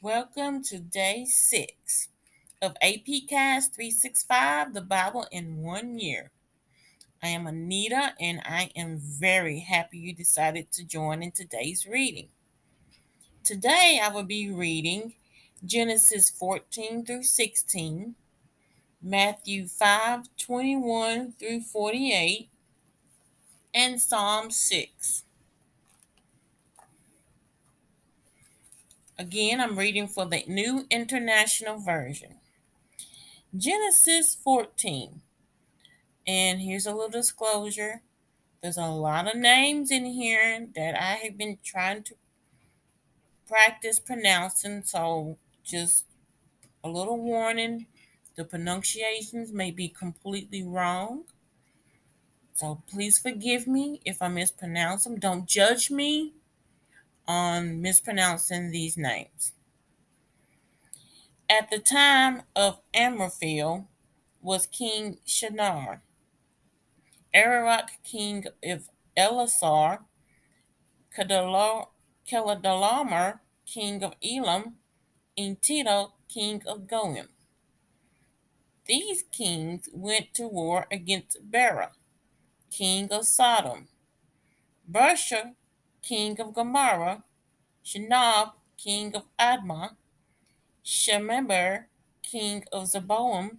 welcome to day six of APCast 365, the Bible in one year. I am Anita and I am very happy you decided to join in today's reading. Today I will be reading Genesis 14 through 16, Matthew 5 21 through 48, and Psalm 6. Again, I'm reading for the New International Version. Genesis 14. And here's a little disclosure. There's a lot of names in here that I have been trying to practice pronouncing, so just a little warning. The pronunciations may be completely wrong. So please forgive me if I mispronounce them. Don't judge me on mispronouncing these names. At the time of Amraphel was King Shinar, Arioch king of Ellasar, Kedorlaomer king of Elam, and king of Goyim. These kings went to war against Bera, king of Sodom, Birsha, king of Gomorrah, Shinab, king of Admah, Shemeber, king of Zeboyim,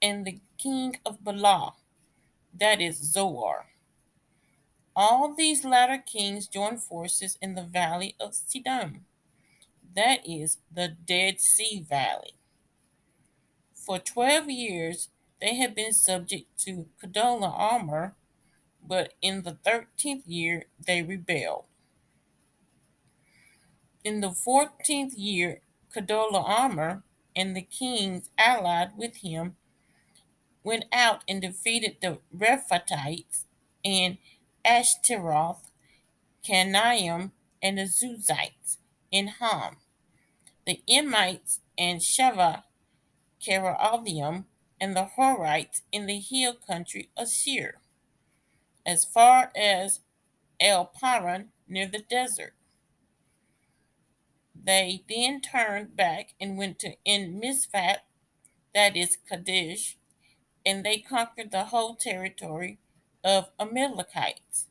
and the king of Bela, that is Zoar. All these latter kings joined forces in the valley of Siddim, that is the Dead Sea Valley. For twelve years they had been subject to Kedorlaomer, but in the thirteenth year they rebelled. In the fourteenth year, Kedorlaomer and the kings allied with him went out and defeated the Rephaites and Ashtaroth, Canaim, and the Zuzites in Ham, the Emites and Sheva, Kiriathaim, and the Horites in the hill country of Seir, as far as El Paran near the desert. They then turned back and went to En Mishpat, that is Kadesh, and they conquered the whole territory of Amalekites,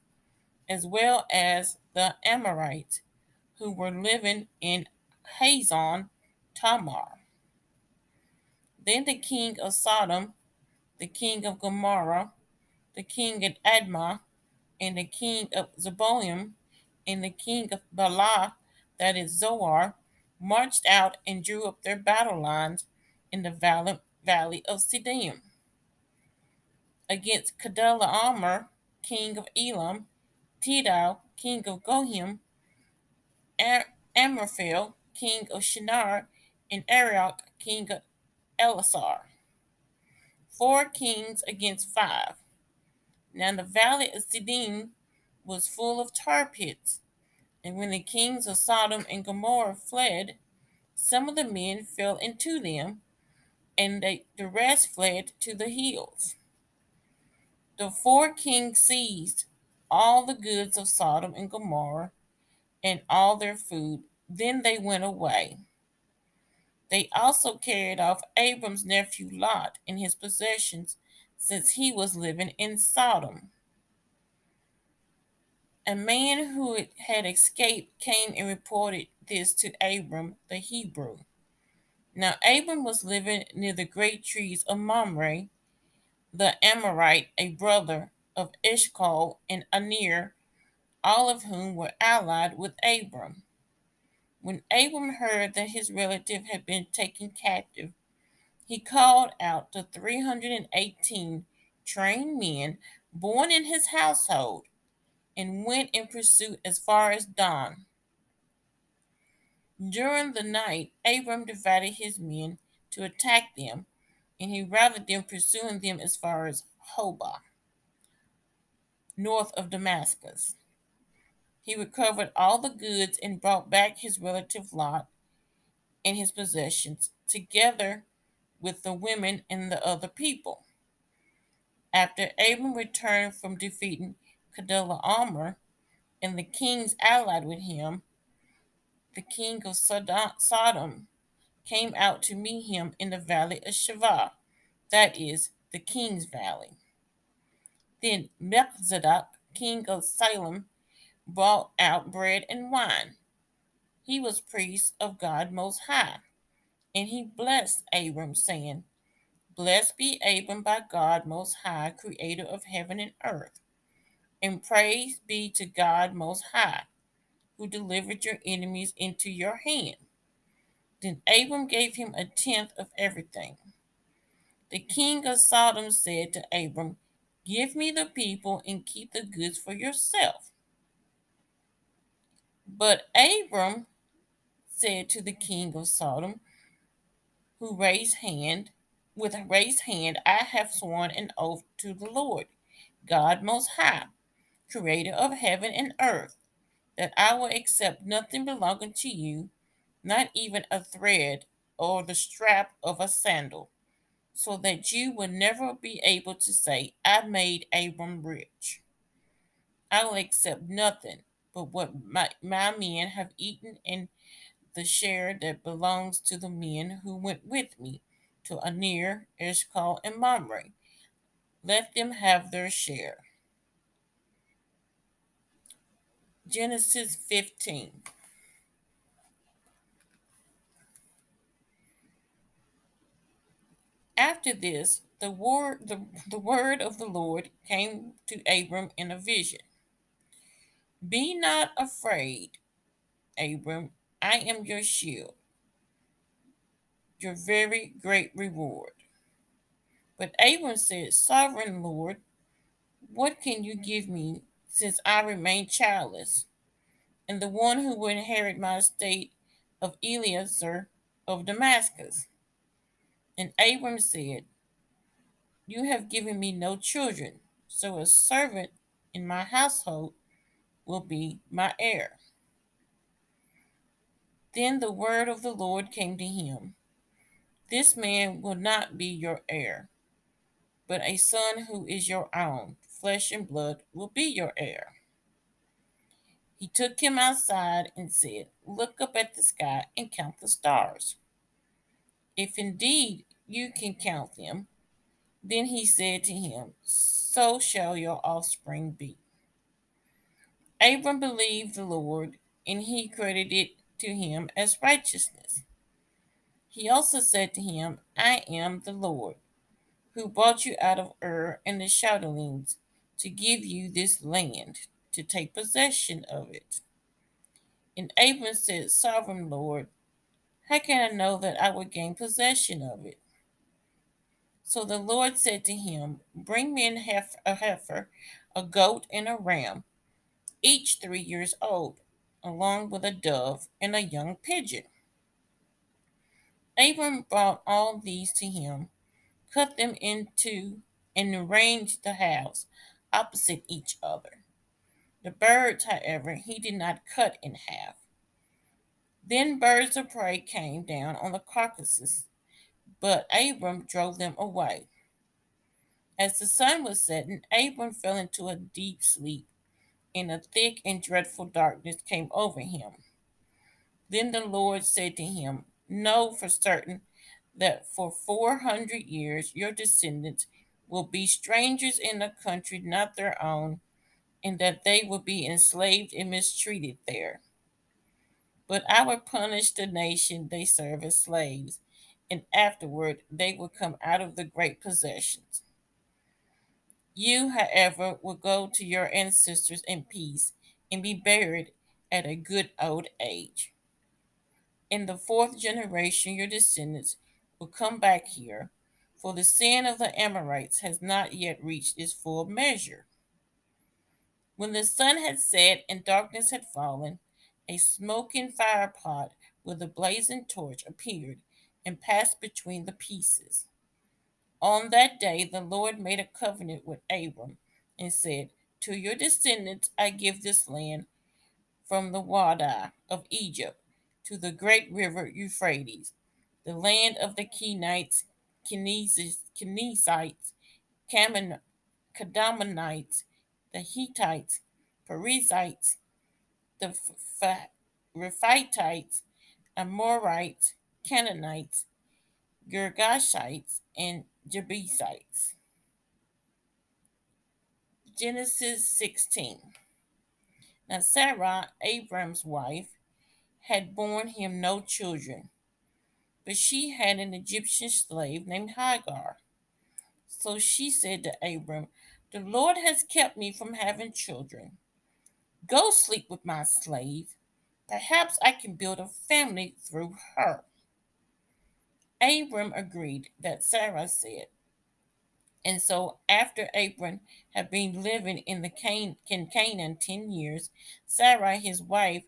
as well as the Amorites, who were living in Hazon Tamar. Then the king of Sodom, the king of Gomorrah, the king of Admah, and the king of Zeboyim, and the king of Bela that is Zoar, marched out and drew up their battle lines in the valley, valley of Siddim. Against Kedorlaomer, king of Elam, Tidal, king of Goyim, Amraphel, king of Shinar, and Arioch, king of Ellasar. Four kings against five. Now the valley of Siddim was full of tar pits, and when the kings of Sodom and Gomorrah fled, some of the men fell into them, and they, the rest fled to the hills. The four kings seized all the goods of Sodom and Gomorrah and all their food. Then they went away. They also carried off Abram's nephew Lot and his possessions, since he was living in Sodom a man who had escaped came and reported this to Abram the Hebrew. Now Abram was living near the great trees of Mamre, the Amorite, a brother of Eshkol and Anir, all of whom were allied with Abram. When Abram heard that his relative had been taken captive, he called out the 318 trained men born in his household and went in pursuit as far as Dan. During the night, Abram divided his men to attack them, and he routed them, pursuing them as far as Hobah, north of Damascus. He recovered all the goods and brought back his relative Lot and his possessions, together with the women and the other people. After Abram returned from defeating Kedorlaomer, and the kings allied with him, the king of Sodom, came out to meet him in the valley of Shavah, that is, the king's valley. Then Melchizedek, king of Salem, brought out bread and wine. He was priest of God Most High, and he blessed Abram, saying, Blessed be Abram by God Most High, creator of heaven and earth. And praise be to God Most High, who delivered your enemies into your hand. Then Abram gave him a tenth of everything. The king of Sodom said to Abram, Give me the people and keep the goods for yourself. But Abram said to the king of Sodom, who raised hand, with raised hand, I have sworn an oath to the Lord, God Most High, creator of heaven and earth, that I will accept nothing belonging to you, not even a thread or the strap of a sandal, so that you will never be able to say, I made Abram rich. I will accept nothing but what my, my men have eaten and the share that belongs to the men who went with me to Anir, Eshkol, and Mamre. Let them have their share. Genesis 15. After this, the word, the, the word of the Lord came to Abram in a vision. Be not afraid, Abram, I am your shield, your very great reward. But Abram said, Sovereign Lord, what can you give me since I remain childless? And the one who will inherit my estate of Eliezer of Damascus. And Abram said, You have given me no children, so a servant in my household will be my heir. Then the word of the Lord came to him This man will not be your heir, but a son who is your own, flesh and blood, will be your heir. He took him outside and said, Look up at the sky and count the stars. If indeed you can count them, then he said to him, So shall your offspring be. Abram believed the Lord, and he credited it to him as righteousness. He also said to him, I am the Lord, who brought you out of Ur and the Chaldeans to give you this land, to take possession of it. And Abram said, Sovereign Lord, how can I know that I would gain possession of it? So the Lord said to him, Bring me a heifer, a goat, and a ram, each three years old, along with a dove and a young pigeon. Abram brought all these to him, cut them into, and arranged the halves opposite each other. The birds, however, he did not cut in half. Then birds of prey came down on the carcasses, but Abram drove them away. As the sun was setting, Abram fell into a deep sleep, and a thick and dreadful darkness came over him. Then the Lord said to him, Know for certain that for four hundred years your descendants will be strangers in a country not their own, and that they will be enslaved and mistreated there. But I will punish the nation they serve as slaves, and afterward they will come out of the great possessions. You, however, will go to your ancestors in peace and be buried at a good old age. In the fourth generation, your descendants will come back here, for the sin of the Amorites has not yet reached its full measure. When the sun had set and darkness had fallen, a smoking firepot with a blazing torch appeared and passed between the pieces. On that day, the Lord made a covenant with Abram and said, To your descendants I give this land from the Wadi of Egypt to the great river Euphrates, the land of the Kenites, Kenizzites, Kadmonites, the Hittites, Perizzites, the Rephaites, Amorites, Canaanites, Girgashites, and Jebusites. Genesis 16. Now Sarah, Abram's wife, had borne him no children, but she had an Egyptian slave named Hagar. So she said to Abram, The Lord has kept me from having children. Go sleep with my slave. Perhaps I can build a family through her. Abram agreed that Sarah said. And so, after Abram had been living in the Can- Canaan ten years, Sarah, his wife,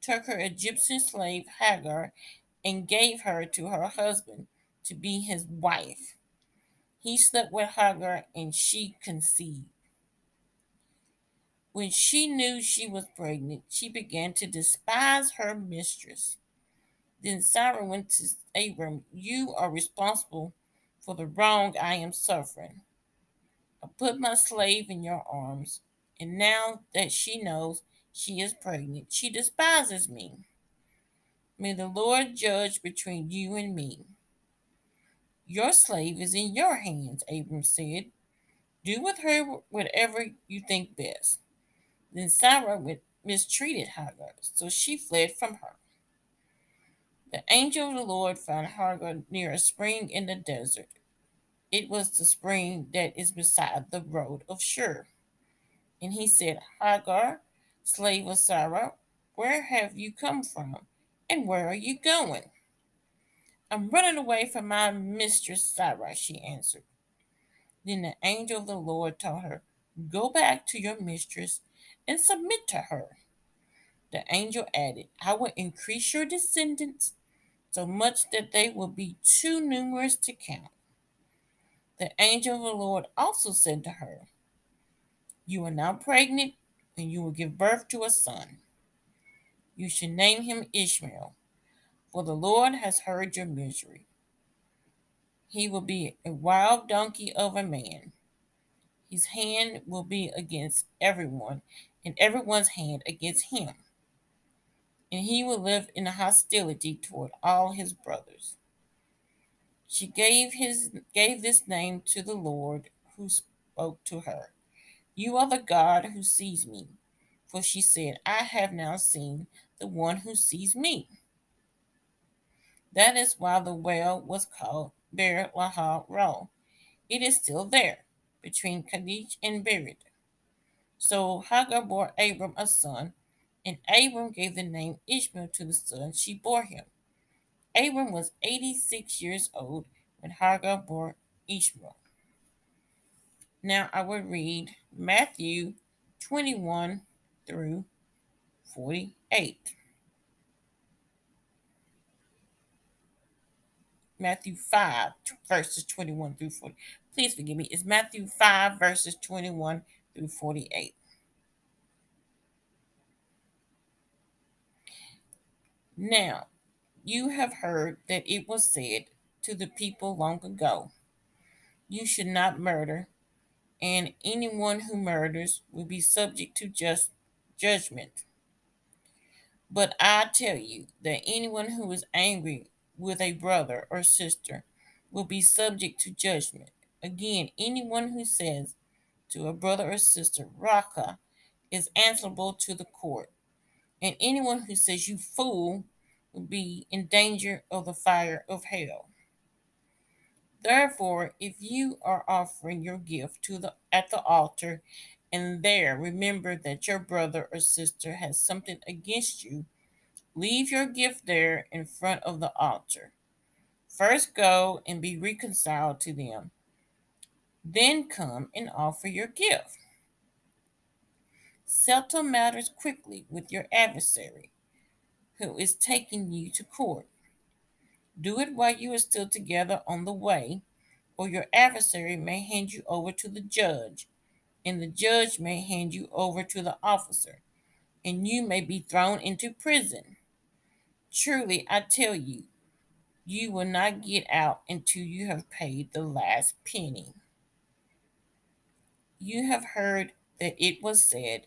took her Egyptian slave Hagar and gave her to her husband to be his wife. He slept with Hagar and she conceived. When she knew she was pregnant, she began to despise her mistress. Then Sarah went to Abram, You are responsible for the wrong I am suffering. I put my slave in your arms, and now that she knows she is pregnant, she despises me. May the Lord judge between you and me. Your slave is in your hands, Abram said. Do with her whatever you think best. Then Sarah mistreated Hagar, so she fled from her. The angel of the Lord found Hagar near a spring in the desert. It was the spring that is beside the road of Shur. And he said, Hagar, slave of Sarah, where have you come from? And where are you going? I'm running away from my mistress Sarah, she answered. Then the angel of the Lord told her, Go back to your mistress and submit to her. The angel added, I will increase your descendants so much that they will be too numerous to count. The angel of the Lord also said to her, You are now pregnant, and you will give birth to a son. You should name him Ishmael, for the Lord has heard your misery. He will be a wild donkey of a man. His hand will be against everyone, and everyone's hand against him. And he will live in hostility toward all his brothers. She gave his gave this name to the Lord who spoke to her. You are the God who sees me. For she said, I have now seen the one who sees me. That is why the well was called Beer Lahai Roi. It is still there, between Kadesh and Bered. So Hagar bore Abram a son, and Abram gave the name Ishmael to the son she bore him. Abram was 86 years old when Hagar bore Ishmael. Now I will read Matthew 21 through 48. Matthew 5, verses 21 through 40. Please forgive me. It's Matthew 5, verses 21 through 48. Now, you have heard that it was said to the people long ago, You should not murder, and anyone who murders will be subject to just judgment. But I tell you that anyone who is angry with a brother or sister will be subject to judgment. Again, anyone who says to a brother or sister, Raca, is answerable to the court. And anyone who says, You fool, will be in danger of the fire of hell. Therefore, if you are offering your gift to the at the altar and there remember that your brother or sister has something against you, leave your gift there in front of the altar. First go and be reconciled to them. Then come and offer your gift. Settle matters quickly with your adversary who is taking you to court. Do it while you are still together on the way, or your adversary may hand you over to the judge, and the judge may hand you over to the officer, and you may be thrown into prison. Truly, I tell you, you will not get out until you have paid the last penny. You have heard that it was said,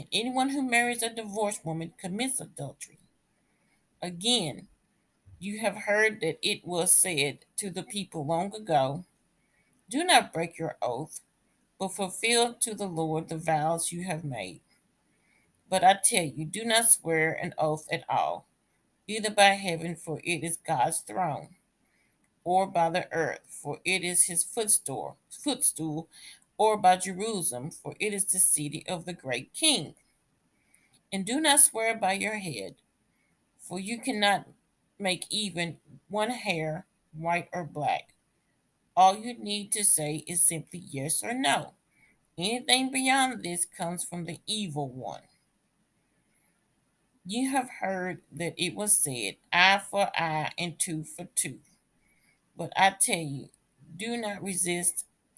And anyone who marries a divorced woman commits adultery. Again, you have heard that it was said to the people long ago Do not break your oath, but fulfill to the Lord the vows you have made. But I tell you, do not swear an oath at all, either by heaven, for it is God's throne, or by the earth, for it is his footstool, footstool, or by Jerusalem, for it is the city of the great king. And do not swear by your head, for you cannot make even one hair white or black. All you need to say is simply yes or no. Anything beyond this comes from the evil one. You have heard that it was said, eye for eye and tooth for tooth. But I tell you, do not resist,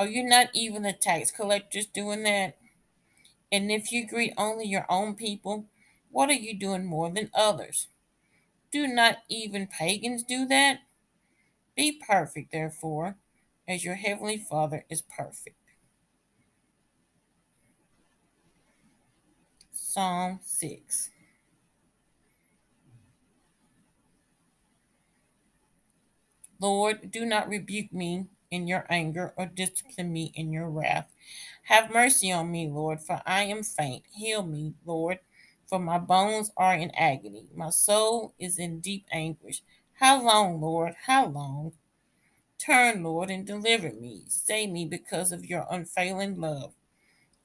Oh, are you not even the tax collectors doing that? And if you greet only your own people, what are you doing more than others? Do not even pagans do that? Be perfect, therefore, as your heavenly Father is perfect. Psalm 6. Lord, do not rebuke me in your anger or discipline me in your wrath. Have mercy on me, Lord, for I am faint. Heal me, Lord, for my bones are in agony. My soul is in deep anguish. How long, Lord? How long? Turn, Lord, and deliver me. Save me because of your unfailing love.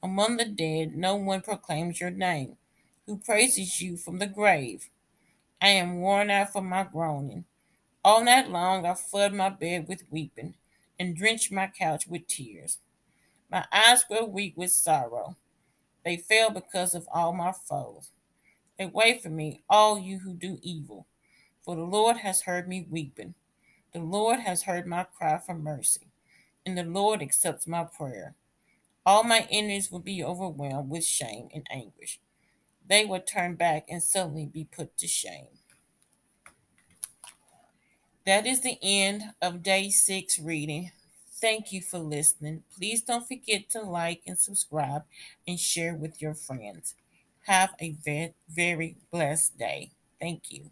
Among the dead, no one proclaims your name, who praises you from the grave. I am worn out from my groaning. All night long I flood my bed with weeping and drenched my couch with tears. My eyes grow weak with sorrow. They fail because of all my foes. Away from me, all you who do evil, for the Lord has heard me weeping. The Lord has heard my cry for mercy, and the Lord accepts my prayer. All my enemies will be overwhelmed with shame and anguish. They will turn back and suddenly be put to shame. That is the end of day six reading. Thank you for listening. Please don't forget to like and subscribe and share with your friends. Have a very, very blessed day. Thank you.